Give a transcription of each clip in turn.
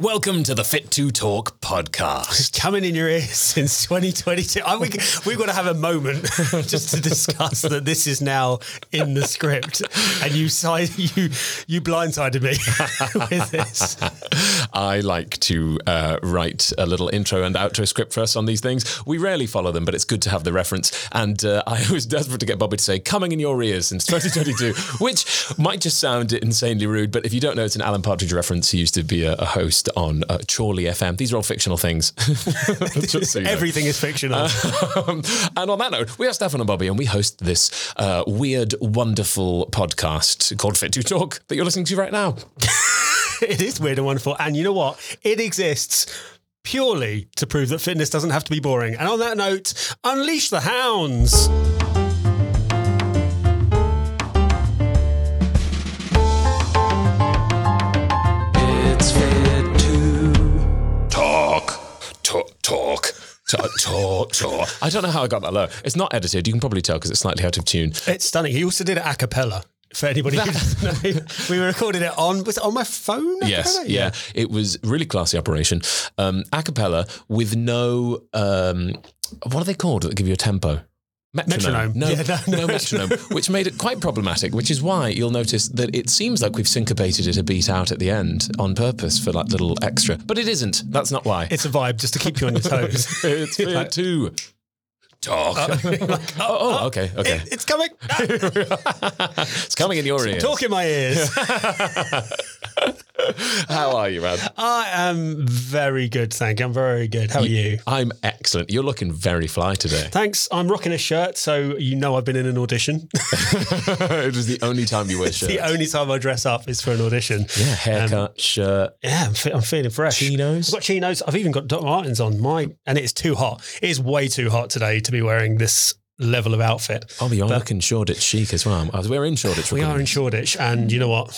Welcome to the Fit to Talk podcast. Coming in your ears since 2022. I, we, we've got to have a moment just to discuss that this is now in the script, and you side, you you blindsided me with this. I like to uh, write a little intro and outro script for us on these things. We rarely follow them, but it's good to have the reference. And uh, I was desperate to get Bobby to say "coming in your ears" since 2022, which might just sound insanely rude, but if you don't know, it's an Alan Partridge reference. He used to be a, a host on uh, Chorley FM. These are all fictional things. So you know. Everything is fictional. Um, and on that note, we are Steffan and Bobby, and we host this uh, weird, wonderful podcast called Fit to Talk that you're listening to right now. it is weird and wonderful. And you know what? It exists purely to prove that fitness doesn't have to be boring. And on that note, unleash the hounds. Talk, talk, talk. I don't know how I got that low. It's not edited. You can probably tell because it's slightly out of tune. It's stunning. He also did it a cappella. For anybody who doesn't know, we recorded it on was it on my phone? a Yes, cappella? yeah. It was really classy operation. Um, a cappella with no, um, what are they called that give you a tempo? Metronome. No, Yeah, no, no, no. metronome, which made it quite problematic, which is why you'll notice that it seems like we've syncopated it a beat out at the end on purpose for like little extra. But it isn't. That's not why. It's a vibe just to keep you on your toes. it's fit Like- to talk. Uh, uh, oh, oh, uh, okay, okay. It- it's coming. Ah. it's coming in your ears. Talk in my ears. How are you, man? I am very good, thank you. I'm very good. How are you? I'm excellent. You're looking very fly today. Thanks. I'm rocking a shirt, so you know I've been in an audition. it was the only time you wear shirts. the only time I dress up is for an audition. Yeah, haircut, um, shirt, Yeah, I'm, fe- I'm feeling fresh. chinos. I've got chinos. I've even got Doc Martens on my, and it's too hot. It is way too hot today to be wearing this level of outfit. Oh, you're But- looking Shoreditch chic as well. We're in Shoreditch. We are in Shoreditch, and you know what?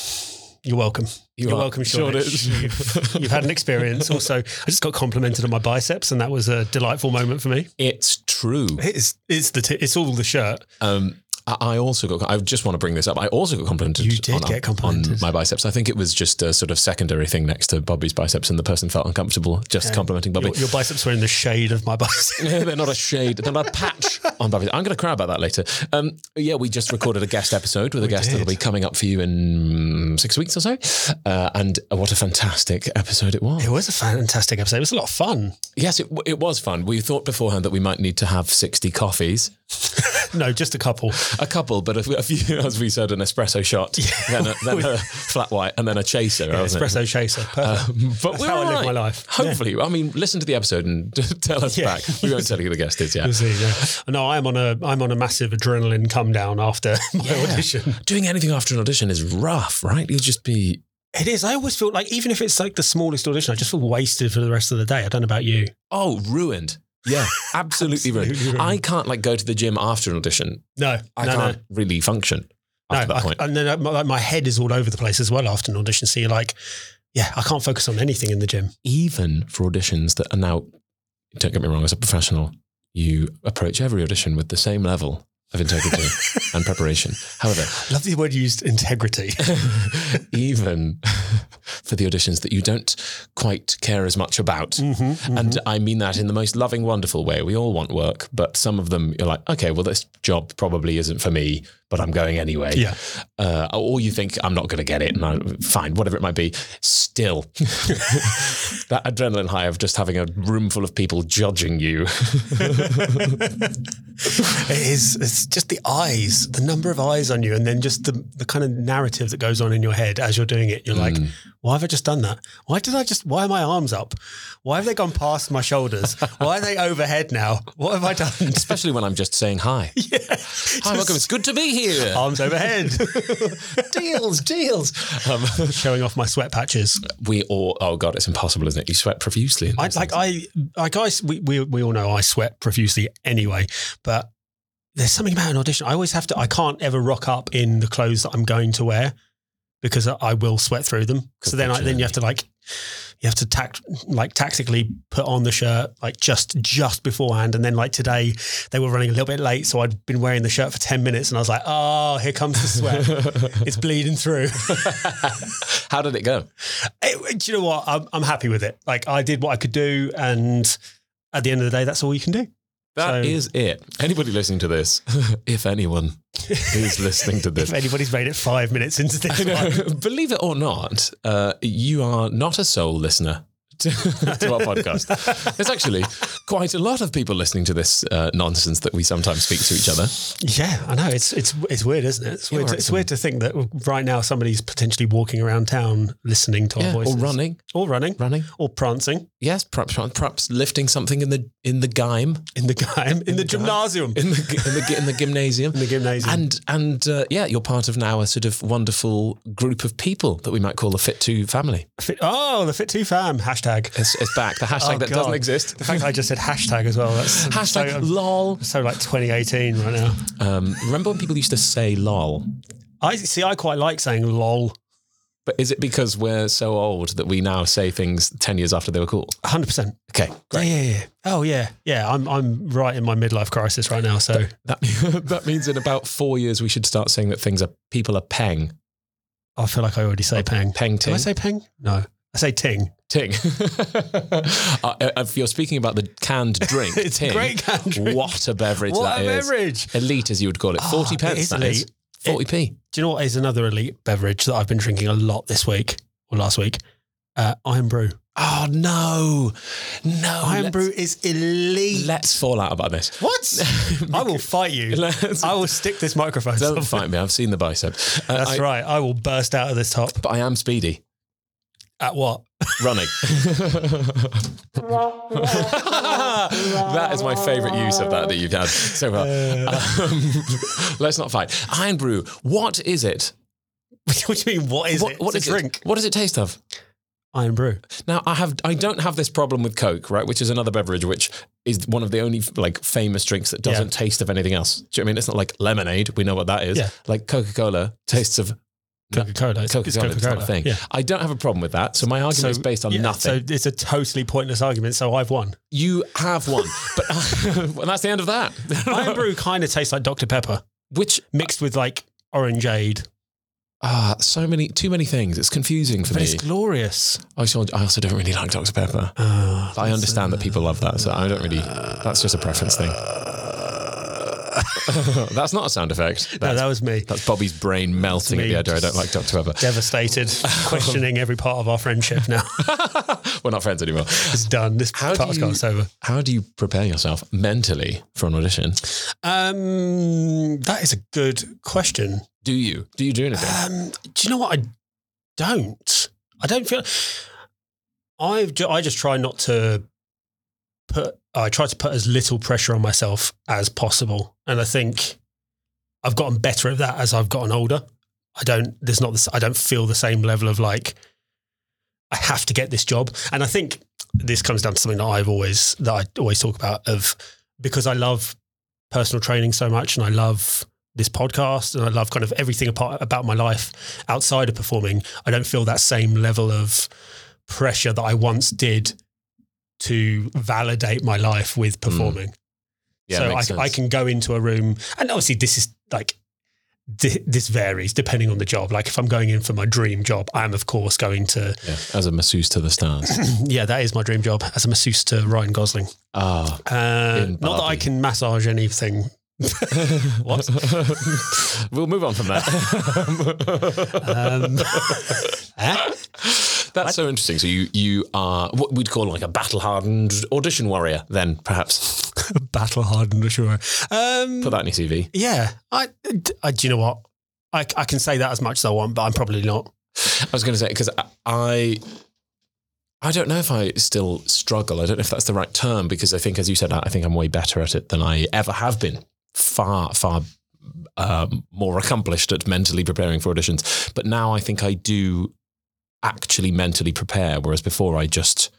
You're welcome. You You are welcome, Shoreditch. Shoreditch. You've, you've had an experience. Also, I just got complimented on my biceps, and that was a delightful moment for me. It's true. It's it's the t- it's all the shirt. Um, I also got. I just want to bring this up. I also got complimented. You did on, get complimented. on my biceps. I think it was just a sort of secondary thing next to Bobby's biceps, and the person felt uncomfortable just complimenting Bobby. Your, your biceps were in the shade of my biceps. they're not a shade, they're not a patch on Bobby. I'm going to cry about that later. Um, yeah, we just recorded a guest episode with a guest that'll be coming up for you in six weeks or so. Uh, and what a fantastic episode it was. It was a fantastic episode. It was a lot of fun. Yes, it, it was fun. We thought beforehand that we might need to have 60 coffees, No, just a couple. a couple, but a, a few, as we said, an espresso shot, then, a, then a flat white, and then a chaser. it? Espresso chaser. Perfect. Um, but That's we're how I live my life. Hopefully, I mean, listen to the episode and tell us Yeah. back. We won't tell you who the guest is yet. See, yeah. No, I'm on a I'm on a massive adrenaline come down after my Yeah. audition. Doing anything after an audition is rough, right? You'll just be It is. I always feel like even if it's like the smallest audition, I just feel wasted for the rest of the day. I don't know about you. Oh, ruined. Yeah, absolutely. Absolutely ruined. I can't like go to the gym after an audition. No, I no, can't really function no. after no that I- point. and then uh, my, my head is all over the place as well after an audition. So you're like, yeah, I can't focus on anything in the gym. Even for auditions that are now, don't get me wrong, as a professional, you approach every audition with the same level of integrity and preparation. However, Love the word used, integrity. even for the auditions that you don't quite care as much about. Mhm, And I mean that in the most loving, wonderful way. We all want work, but some of them you're like, okay, well, this job probably isn't for me, but I'm going anyway. Yeah. Uh, or you think I'm not going to get it, and I'm fine, whatever it might be. Still, that adrenaline high of just having a room full of people judging you. It is. It's just the eyes, the number of eyes on you, and then just the, the kind of narrative that goes on in your head as you're doing it. You're like, why have I just done that? Why did I just? Why are my arms up? Why have they gone past my shoulders? Why are they overhead now? What have I done? Especially when I'm just saying hi. yeah, Hi, welcome. It's good to be here. Arms overhead, deals, deals. Um, showing off my sweat patches. we all, oh God, it's impossible, isn't it? You sweat profusely. I like. I like I we, we we all know I sweat profusely anyway, but there's something about an audition. I always have to. I can't ever rock up in the clothes that I'm going to wear because I- will sweat through them. So then I, then you have to like you have to tact like tactically put on the shirt like just just beforehand. And then like today they were running a little bit late, so I'd been wearing the shirt for ten minutes, and I was like, oh, here comes the sweat. it's bleeding through. How did it go? It- do you know what? I'm, I'm happy with it. Like I did what I could do, and at the end of the day, that's all you can do. That So- is it. Anybody listening to this, if anyone is listening to this, If anybody's made it five minutes into this, one, Believe it or not, uh, you are not a sole listener to, to our podcast. There's actually quite a lot of people listening to this uh, nonsense that we sometimes speak to each other. yeah, I know it's it's it's weird, isn't it? It's weird. To, it's weird to think that right now somebody's potentially walking around town listening to our Yeah, voices, or running, or running, running. or prancing Yes, perhaps, perhaps lifting something in the in the gym, in the game in, the, the game. gymnasium, in the in the in the gymnasium. in the gymnasium. And and uh, yeah, you're part of now a sort of wonderful group of people that we might call the Fit Two family. Fit, oh, the Fit Two Fam hashtag. It's, it's back. The hashtag Oh, that God. doesn't exist. The fact that I just said hashtag as well. That's Hashtag so, lol. so like 2018 right now. Um, remember when people used to say lol? I see. I quite like saying lol. But is it because we're so old that we now say things 10 years after they were cool? 100. percent Okay, great. yeah, yeah. Oh yeah, yeah. I'm I'm right in my midlife crisis right now. So That, that means in about four years, we should start saying that things are, people are peng. I feel like I already say peng. Peng Do ting. I say peng? No, I say ting. ting. uh, if you're speaking about the canned drink, It's ting, great canned drink. What a beverage What that a is. beverage! Elite, as you would call it. Ah, 40 it pence, is that is. elite. 40p. Do you know what is another elite beverage that I've been drinking a lot this week or last week? Uh, Irn-Bru. Oh, no. No. Iron let's, Brew is elite. Let's fall out about this. what? I will fight you. Let's- I will stick this microphone. Don't fight me. I've seen the bicep. Uh, That's I- right. I will burst out of this top. But I am speedy. At what? Running. that is my favourite use of that that you've had so far. Um, let's not fight. Irn-Bru. What is it? what do you mean? What is what, it? what it's is a it? What does it taste of? Irn-Bru. Now I have I don't have this problem with Coke, right? Which is another beverage which is one of the only like famous drinks that doesn't taste of anything else. Do you know what I mean? It's not like lemonade. We know what that is. Yeah. Like Coca Cola tastes of Coca Cola. It's, Coca Cola. It's not a thing. Yeah. I don't have a problem with that. So my argument is based on yeah, nothing. So it's a totally pointless argument. So I've won. you have won. but and that's the end of that. Irn-Bru kind of tastes like Dr Pepper Which mixed with like orangeade, ah, so many too many things. It's confusing for but me. it's glorious. I also, I also don't really like Dr Pepper. Uh, I understand that people love that, so I don't really. That's just a preference thing. that's not a sound effect. no, that was me. that's Bobby's brain melting at the idea I don't like Dr Pepper. Devastated, questioning every part of our friendship now. We're not friends anymore. It's done. This How podcast's you- over. How do you prepare yourself mentally for an audition? Um, that is a good question. Do you? Do you do anything? Um, do you know what? I don't. I don't feel. I've ju- I just try not to put. I try to put as little pressure on myself as possible, and I think I've gotten better at that as I've gotten older. I don't. There's not. This, I don't feel the same level of like. I have to get this job, and I think this comes down to something that I've always that I always talk about of because I love personal training so much, and I love this podcast and I love kind of everything about my life outside of performing, I don't feel that same level of pressure that I once did to validate my life with performing. Mm. Yeah, so I, I can go into a room, and obviously this is like thi- this varies depending on the job. Like if I'm going in for my dream job, I am of course going to Yeah, as a masseuse to the stars. yeah, that is my dream job as a masseuse to Ryan Gosling. Ah, Uh, not that I can massage anything. what? we'll move on from that. Um, eh? That's so interesting. So you you are what we'd call like a battle hardened audition warrior. Then perhaps Battle hardened, sure. Um, put that in your CV. Yeah, I, I. Do you know what? I, I can say that as much as I want, but I'm probably not. I was going to say because I. I don't know if I still struggle. I don't know if that's the right term because I think, as you said, I think I'm way better at it than I ever have been. Far, far um, more accomplished at mentally preparing for auditions. But now I think I do actually mentally prepare, whereas before I just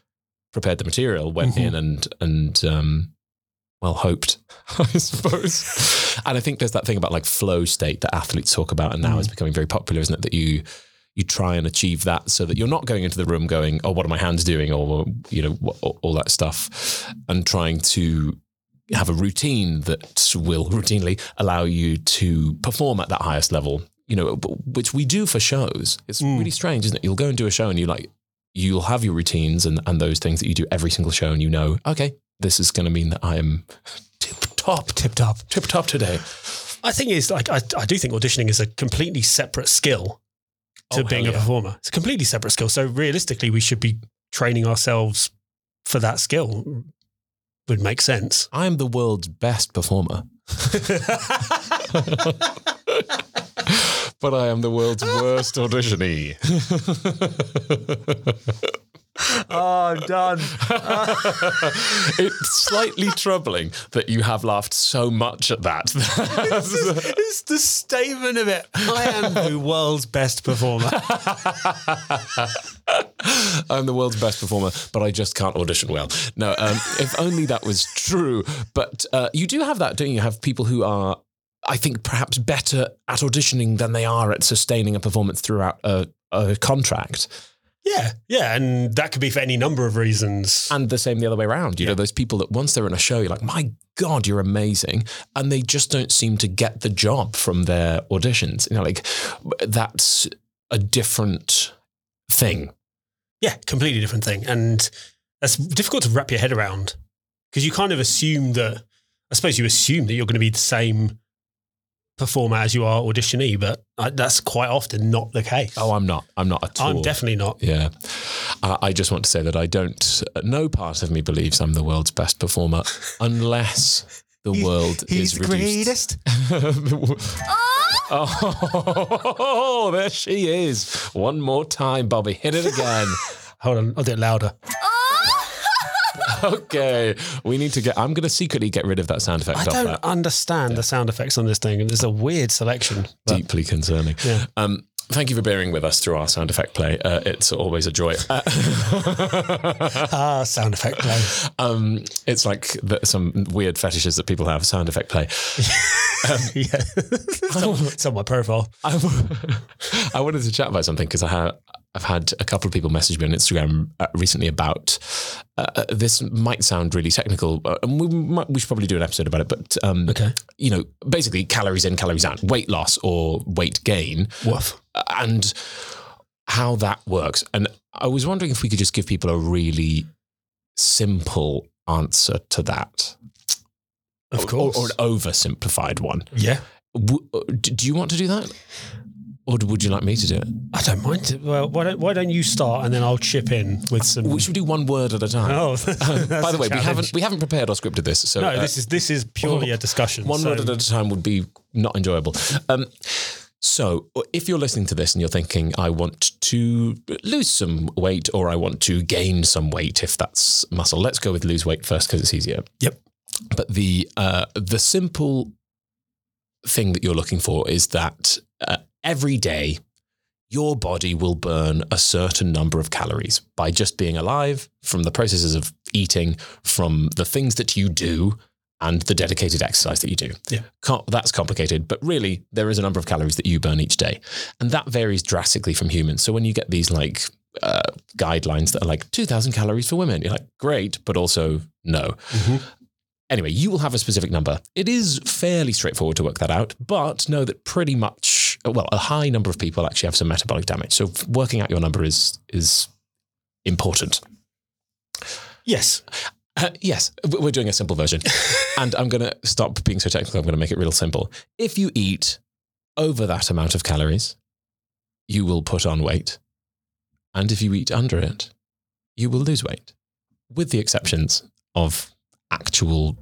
prepared the material, went Mhm. in and and um, well hoped, I suppose. and I think there's that thing about like flow state that athletes talk about, and now Mm. it's becoming very popular, isn't it? That you you try and achieve that so that you're not going into the room going, "Oh, what are my hands doing?" or you know, wh- all that stuff, and trying to have a routine that will routinely allow you to perform at that highest level. You know, which we do for shows. It's Mm. really strange, isn't it? You'll go and do a show, and you like you'll have your routines and and those things that you do every single show, and you know, okay, this is going to mean that I am tip top, Tip top. tip top today. I think it's like I, I do think auditioning is a completely separate skill to Oh, being hell a yeah. performer. It's a completely separate skill. So realistically, we should be training ourselves for that skill. Would make sense. I am the world's best performer, but I am the world's worst auditionee. oh, I'm done. it's slightly troubling that you have laughed so much at that. it's the statement of it. I am the world's best performer. I'm the world's best performer, but I just can't audition well. No, um, if only that was true. But uh, you do have that, don't you? You have people who are, I think, perhaps better at auditioning than they are at sustaining a performance throughout a, a contract. Yeah, yeah, and that could be for any number of reasons. And the same the other way around. You know, those people that once they're in a show, you're like, my God, you're amazing. And they just don't seem to get the job from their auditions. You know, like that's a different thing. Yeah, completely different thing. And that's difficult to wrap your head around because you kind of assume that, I suppose you assume that you're going to be the same performer as you are auditionee, but uh, that's quite often not the case. Oh, I'm not. I'm not at all. I'm definitely not. Yeah. Uh, I just want to say that I don't, no part of me believes I'm the world's best performer unless the world is reduced. oh, there she is. One more time, Bobby. Hit it again. Hold on, I'll do it louder. Okay. We need to get, I'm going to secretly get rid of that sound effect I don't that. understand the sound effects on this thing. And there's a weird selection. but- Deeply concerning. Yeah. Um, thank you for bearing with us through our sound effect play. Uh, it's always a joy. Uh, ah, sound effect play. um, it's like the, some weird fetishes that people have. Sound effect play. yeah. it's on my profile. I wanted to chat about something because I have I've had a couple of people message me on Instagram uh, recently about uh, uh, this. Might sound really technical, uh, and we might, we should probably do an episode about it. But um, Okay. you know, basically calories in, calories out, weight loss or weight gain, Woof. and how that works. And I was wondering if we could just give people a really simple answer to that, Of or, course. or an oversimplified one. yeah. W- do you want to do that? Or would you like me to do it? I don't mind. Well, why don't why don't you start and then I'll chip in with some. We should do one word at a time. oh, Um, by the way, we haven't we haven't prepared or scripted this, so No, uh, this is this is purely a discussion. one so- word at a time would be not enjoyable. Um, so, if you're listening to this and you're thinking, I want to lose some weight or I want to gain some weight, if that's muscle, let's go with lose weight first because it's easier. Yep. But the uh, the simple thing that you're looking for is that every day your body will burn a certain number of calories by just being alive from the processes of eating, from the things that you do, and the dedicated exercise that you do. Yeah. That's complicated, but really, there is a number of calories that you burn each day. And that varies drastically from humans. So when you get these like uh, guidelines that are like 2,000 calories for women, you're like, great, but also no. Mhm. Anyway, you will have a specific number. It is fairly straightforward to work that out, but know that pretty much, well, a high number of people actually have some metabolic damage. So working out your number is is important. Yes. Uh, yes, we're doing a simple version. and I'm going to stop being so technical. I'm going to make it real simple. If you eat over that amount of calories, you will put on weight. And if you eat under it, you will lose weight, with the exceptions of actual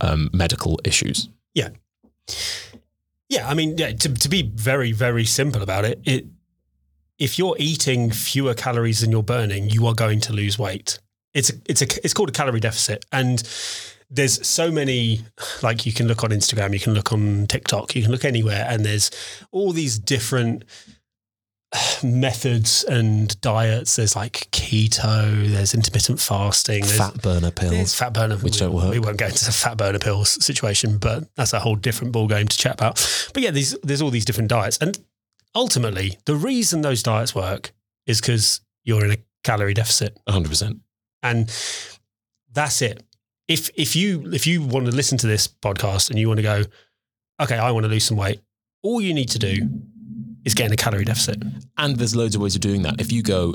um, medical issues. Yeah, I mean, yeah, to, to be very, very simple about it, it if you're eating fewer calories than you're burning, you are going to lose weight. It's a, it's a it's called a calorie deficit, and there's so many like you can look on Instagram, you can look on TikTok, you can look anywhere, and there's all these different methods and diets. There's like keto, there's intermittent fasting, there's Fat burner pills. fat burner, which we, don't work. We won't go into the fat burner pills situation, but that's a whole different ball game to chat about. But yeah, these, there's all these different diets, and ultimately, the reason those diets work is because you're in a calorie deficit. 100%. and that's it. If if you if you want to listen to this podcast and you want to go, okay, I want to lose some weight, all you need to do is getting a calorie deficit. And there's loads of ways of doing that. If you go,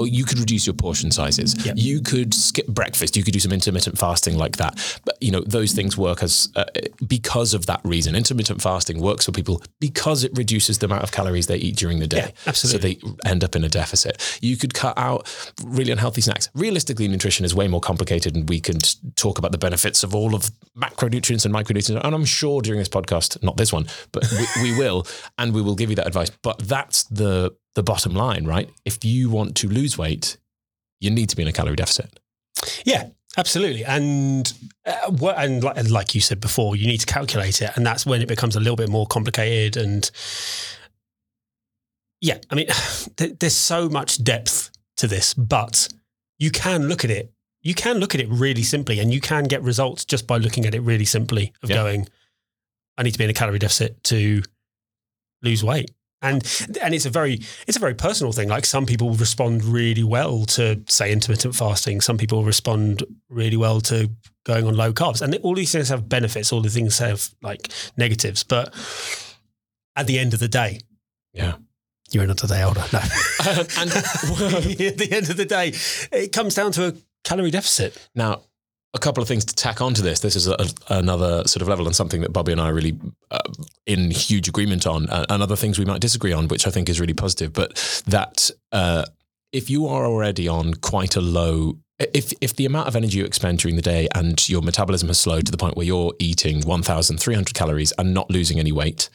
you could reduce your portion sizes. Yep. You could skip breakfast. You could do some intermittent fasting like that. But you know those things work as uh, because of that reason. Intermittent fasting works for people because it reduces the amount of calories they eat during the day. Yeah, absolutely. So they end up in a deficit. You could cut out really unhealthy snacks. Realistically, nutrition is way more complicated, and we could talk about the benefits of all of macronutrients and micronutrients. And I'm sure during this podcast, not this one, but we, we will, and we will give you that advice. But that's the the bottom line, right? If you want to lose weight, you need to be in a calorie deficit. Yeah, absolutely. And uh, what, and like, like you said before, you need to calculate it, and that's when it becomes a little bit more complicated. And yeah, I mean, there- there's so much depth to this, but you can look at it. You can look at it really simply, and you can get results just by looking at it really simply. Of Yeah. going, I need to be in a calorie deficit to lose weight. And and it's a very it's a very personal thing. Like some people respond really well to say intermittent fasting. Some people respond really well to going on low carbs. And all these things have benefits. All the things have like negatives. But at the end of the day, Yeah. you're another day older. No. and at the end of the day, it comes down to a calorie deficit. Now, a couple of things to tack onto this. This is a, another sort of level and something that Bobby and I are really uh, in huge agreement on, uh, and other things we might disagree on, which I think is really positive. But that uh, if you are already on quite a low, if if the amount of energy you expend during the day and your metabolism has slowed to the point where you're eating 1,300 calories and not losing any weight,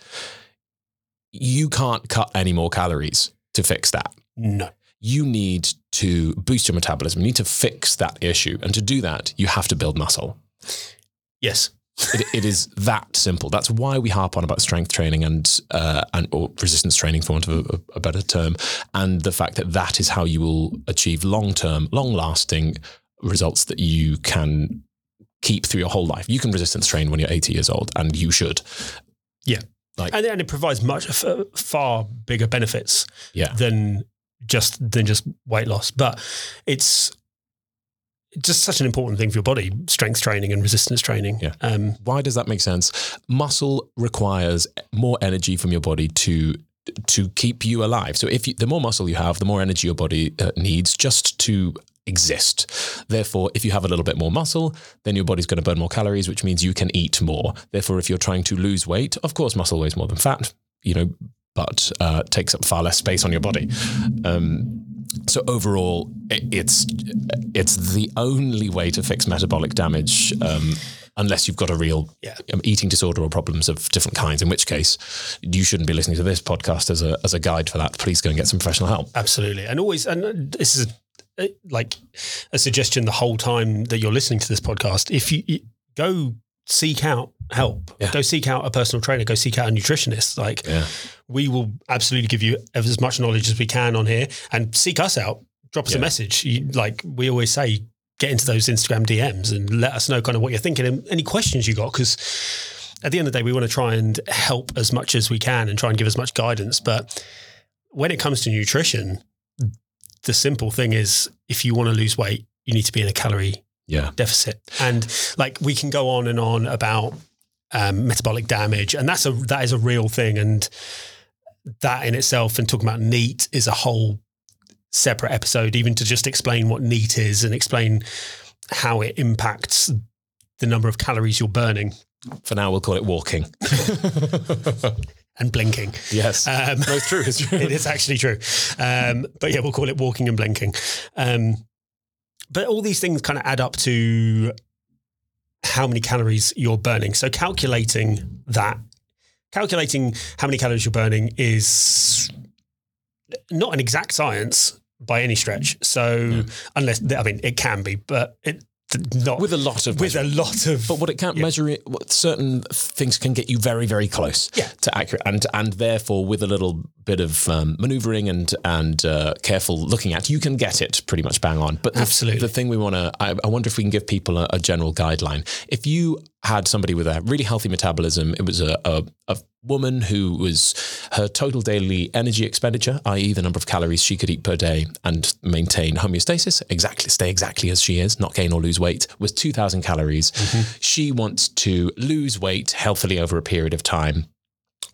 you can't cut any more calories to fix that No. you need to boost your metabolism. You need to fix that issue. And to do that, you have to build muscle. Yes. It, it is that simple. That's why we harp on about strength training and uh, and or resistance training, for want of a, a better term, and the fact that that is how you will achieve long term, long lasting results that you can keep through your whole life. You can resistance train when you're 80 years old, and you should. Yeah. Like- and, and it provides much f- far bigger benefits Yeah. than just than just weight loss. But it's just such an important thing for your body: strength training and resistance training. Yeah. Um, Why does that make sense? Muscle requires more energy from your body to to keep you alive. So if you, the more muscle you have, the more energy your body uh, needs just to exist. Therefore, if you have a little bit more muscle, then your body's going to burn more calories, which means you can eat more. Therefore, if you're trying to lose weight, of course, muscle weighs more than fat, you know, but uh, takes up far less space on your body. Um, so overall, it, it's it's the only way to fix metabolic damage, um, unless you've got a real Yeah. um, eating disorder or problems of different kinds. In which case, you shouldn't be listening to this podcast as a as a guide for that. Please go and get some professional help. absolutely, and always, and this is a, like a suggestion the whole time that you're listening to this podcast. If you, you go seek out help, Yeah. go seek out a personal trainer, go seek out a nutritionist. Like Yeah, we will absolutely give you as much knowledge as we can on here and seek us out. Drop us a message. You, like we always say, get into those Instagram DMs and let us know kind of what you're thinking and any questions you got. Because at the end of the day, we want to try and help as much as we can and try and give as much guidance. But when it comes to nutrition, the simple thing is if you want to lose weight, you need to be in a calorie yeah, deficit. And like we can go on and on about um, metabolic damage, and that's a that is a real thing, and that in itself, and talking about NEAT is a whole separate episode, even to just explain what NEAT is and explain how it impacts the number of calories you're burning For now, we'll call it walking. and blinking. yes, Um, no, it's true. It's true. it is actually true. Um, but yeah, we'll call it walking and blinking. Um, but all these things kind of add up to how many calories you're burning. So calculating that, calculating how many calories you're burning is not an exact science by any stretch. So unless, I mean, it can be, but it not With a lot of with a lot of. But what it can't Yeah. measure it, certain things can get you very, very close Yeah. to accurate, and and therefore with a little bit of um, maneuvering and and uh, careful looking at, you can get it pretty much bang on. But the, Absolutely. the thing we want to, I, I wonder if we can give people a, a general guideline. If you had somebody with a really healthy metabolism. It was a, a, a woman who was her total daily energy expenditure, i.e., the number of calories she could eat per day and maintain homeostasis, exactly stay exactly as she is, not gain or lose weight, was 2,000 calories. Mm-hmm. She wants to lose weight healthily over a period of time.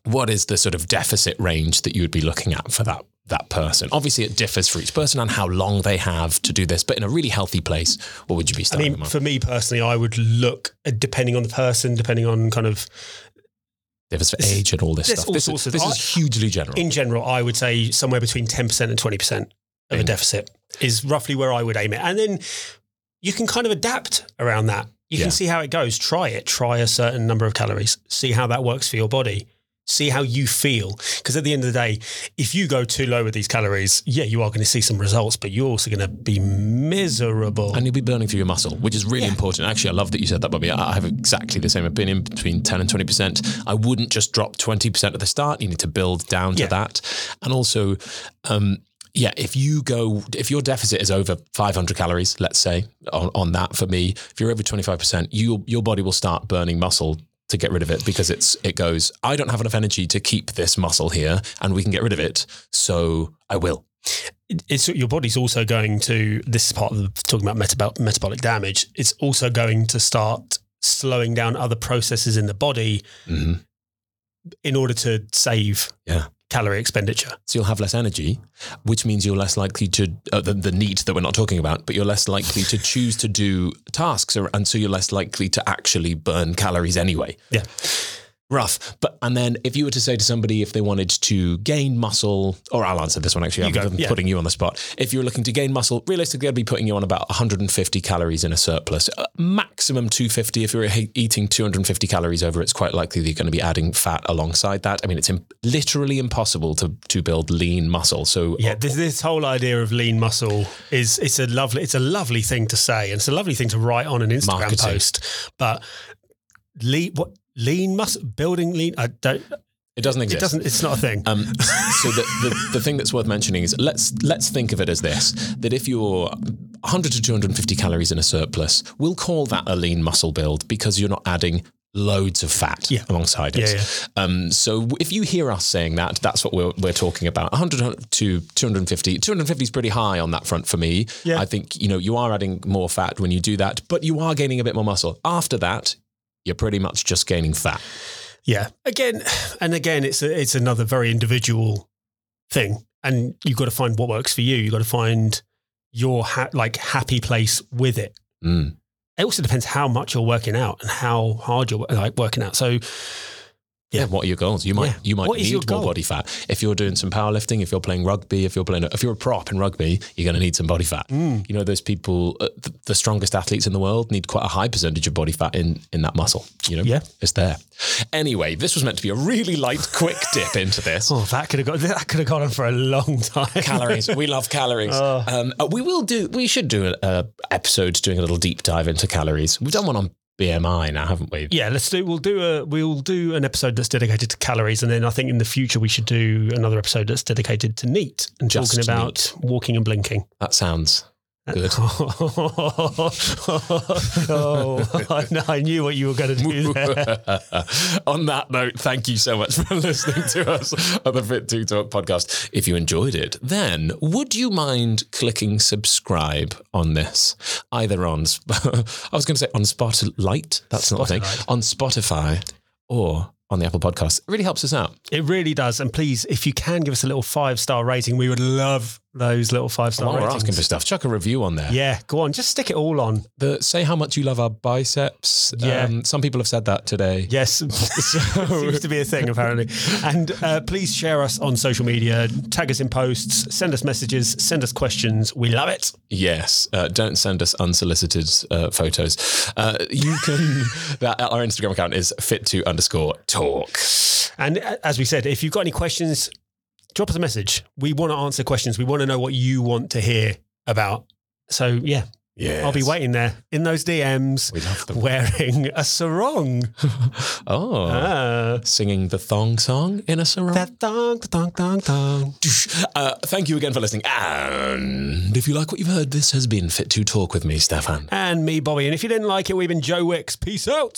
What is the sort of deficit range that you would be looking at for that that person? Obviously, it differs for each person and how long they have to do this. But in a really healthy place, what would you be starting? I mean, for me personally, I would look uh, depending on the person, depending on kind of Differs for age and all this stuff. all This, sorts is, of- this is hugely general. in general, I would say somewhere between 10% and 20% of a Mm. deficit is roughly where I would aim it. And then you can kind of adapt around that. You Yeah. can see how it goes. Try it. Try a certain number of calories. See how that works for your body. See how you feel. Because at the end of the day, if you go too low with these calories, yeah, you are going to see some results, but you're also going to be miserable. and you'll be burning through your muscle, which is really important. Actually, I love that you said that, Bobby. I I have exactly the same opinion between 10 and 20%. I wouldn't just drop 20% at the start. You need to build down to Yeah. that. And also, um, yeah, if you go, if your deficit is over 500 calories, let's say on, on that for me, if you're over 25%, you, your body will start burning muscle to get rid of it because it's, it goes, I don't have enough energy to keep this muscle here and we can get rid of it. So I will. it's your body's also going to this is part of the, talking about metabolic metabolic damage it's also going to start slowing down other processes in the body Mhm. in order to save Yeah. Calorie expenditure So you'll have less energy, which means you're less likely to uh, the, the NEAT that we're not talking about, but you're less likely to choose to do tasks, or, and so you're less likely to actually burn calories anyway. yeah Rough, but and then if you were to say to somebody if they wanted to gain muscle, or I'll answer this one actually, You than yeah. putting you on the spot. If you're looking to gain muscle, realistically, I'd be putting you on about 150 calories in a surplus, uh, maximum 250. If you're eating 250 calories over, it's quite likely that you're going to be adding fat alongside that. I mean, it's im- literally impossible to to build lean muscle. So yeah this, this whole idea of lean muscle is it's a lovely it's a lovely thing to say and it's a lovely thing to write on an instagram Marketing. post but lean what lean muscle building lean i don't it doesn't exist. it doesn't it's not a thing Um, so the, the, the thing that's worth mentioning is let's let's think of it as this: that if you're 100 to 250 calories in a surplus, we'll call that a lean muscle build because you're not adding loads of fat Yeah. alongside it. Yeah, yeah. Um, so if you hear us saying that, that's what we're, we're talking about. 100 to 250. 250 is pretty high on that front for me. Yeah. I think you know you are adding more fat when you do that, but you are gaining a bit more muscle. After that, you're pretty much just gaining fat. Yeah. Again, and again, it's a, it's another very individual thing, and you've got to find what works for you. You've got to find your ha- like happy place with it. Mm. It also depends how much you're working out and how hard you're like working out. So Yeah. Yeah. What are your goals? You might Yeah. you might What need more body fat. If you're doing some powerlifting, if you're playing rugby, if you're playing if you're a prop in rugby, you're going to need some body fat. mm, You know those people, uh, th- the strongest athletes in the world need quite a high percentage of body fat in in that muscle. You know, Yeah. it's there. Anyway, this was meant to be a really light, quick dip into this. oh, that could have got that could have gone on for a long time. Calories. We love calories. Oh. Um, uh, we will do. We should do a, a episode doing a little deep dive into calories. We've done one on BMI now, haven't we? Yeah, let's do. We'll do a. We'll do an episode that's dedicated to calories, and then I think in the future we should do another episode that's dedicated to NEAT and Just talking about walking and blinking. That sounds good. oh, I, I knew what you were going to do there. On that note, thank you so much for listening to us on the Fit to Talk podcast. If you enjoyed it, then would you mind clicking subscribe on this? Either on, I was going to say on Spotlight, that's not a thing, on Spotify or on the Apple podcast. It really helps us out. It really does. And please, if you can give us a little five star rating, we would love those little five star While we're ratings. asking for stuff, chuck a review on there. yeah, go on. Just stick it all on. The, say how much you love our biceps. Yeah. Um, some people have said that today. Yes, seems to be a thing apparently. And uh, please share us on social media, tag us in posts, send us messages, send us questions. We love it. Yes, uh, don't send us unsolicited uh, photos. Uh, you can. that our Instagram account is fit to underscore talk. And uh, as we said, if you've got any questions, drop us a message. We want to answer questions. We want to know what you want to hear about. So yeah, Yes. I'll be waiting there in those DMs We love them. wearing a sarong. Oh, Ah. singing the thong song in a sarong. That thong, thong, thong, thong. Uh, thank you again for listening. And if you like what you've heard, this has been Fit to Talk with me, Steffan. And me, Bobby. And if you didn't like it, we've been Joe Wicks. Peace out.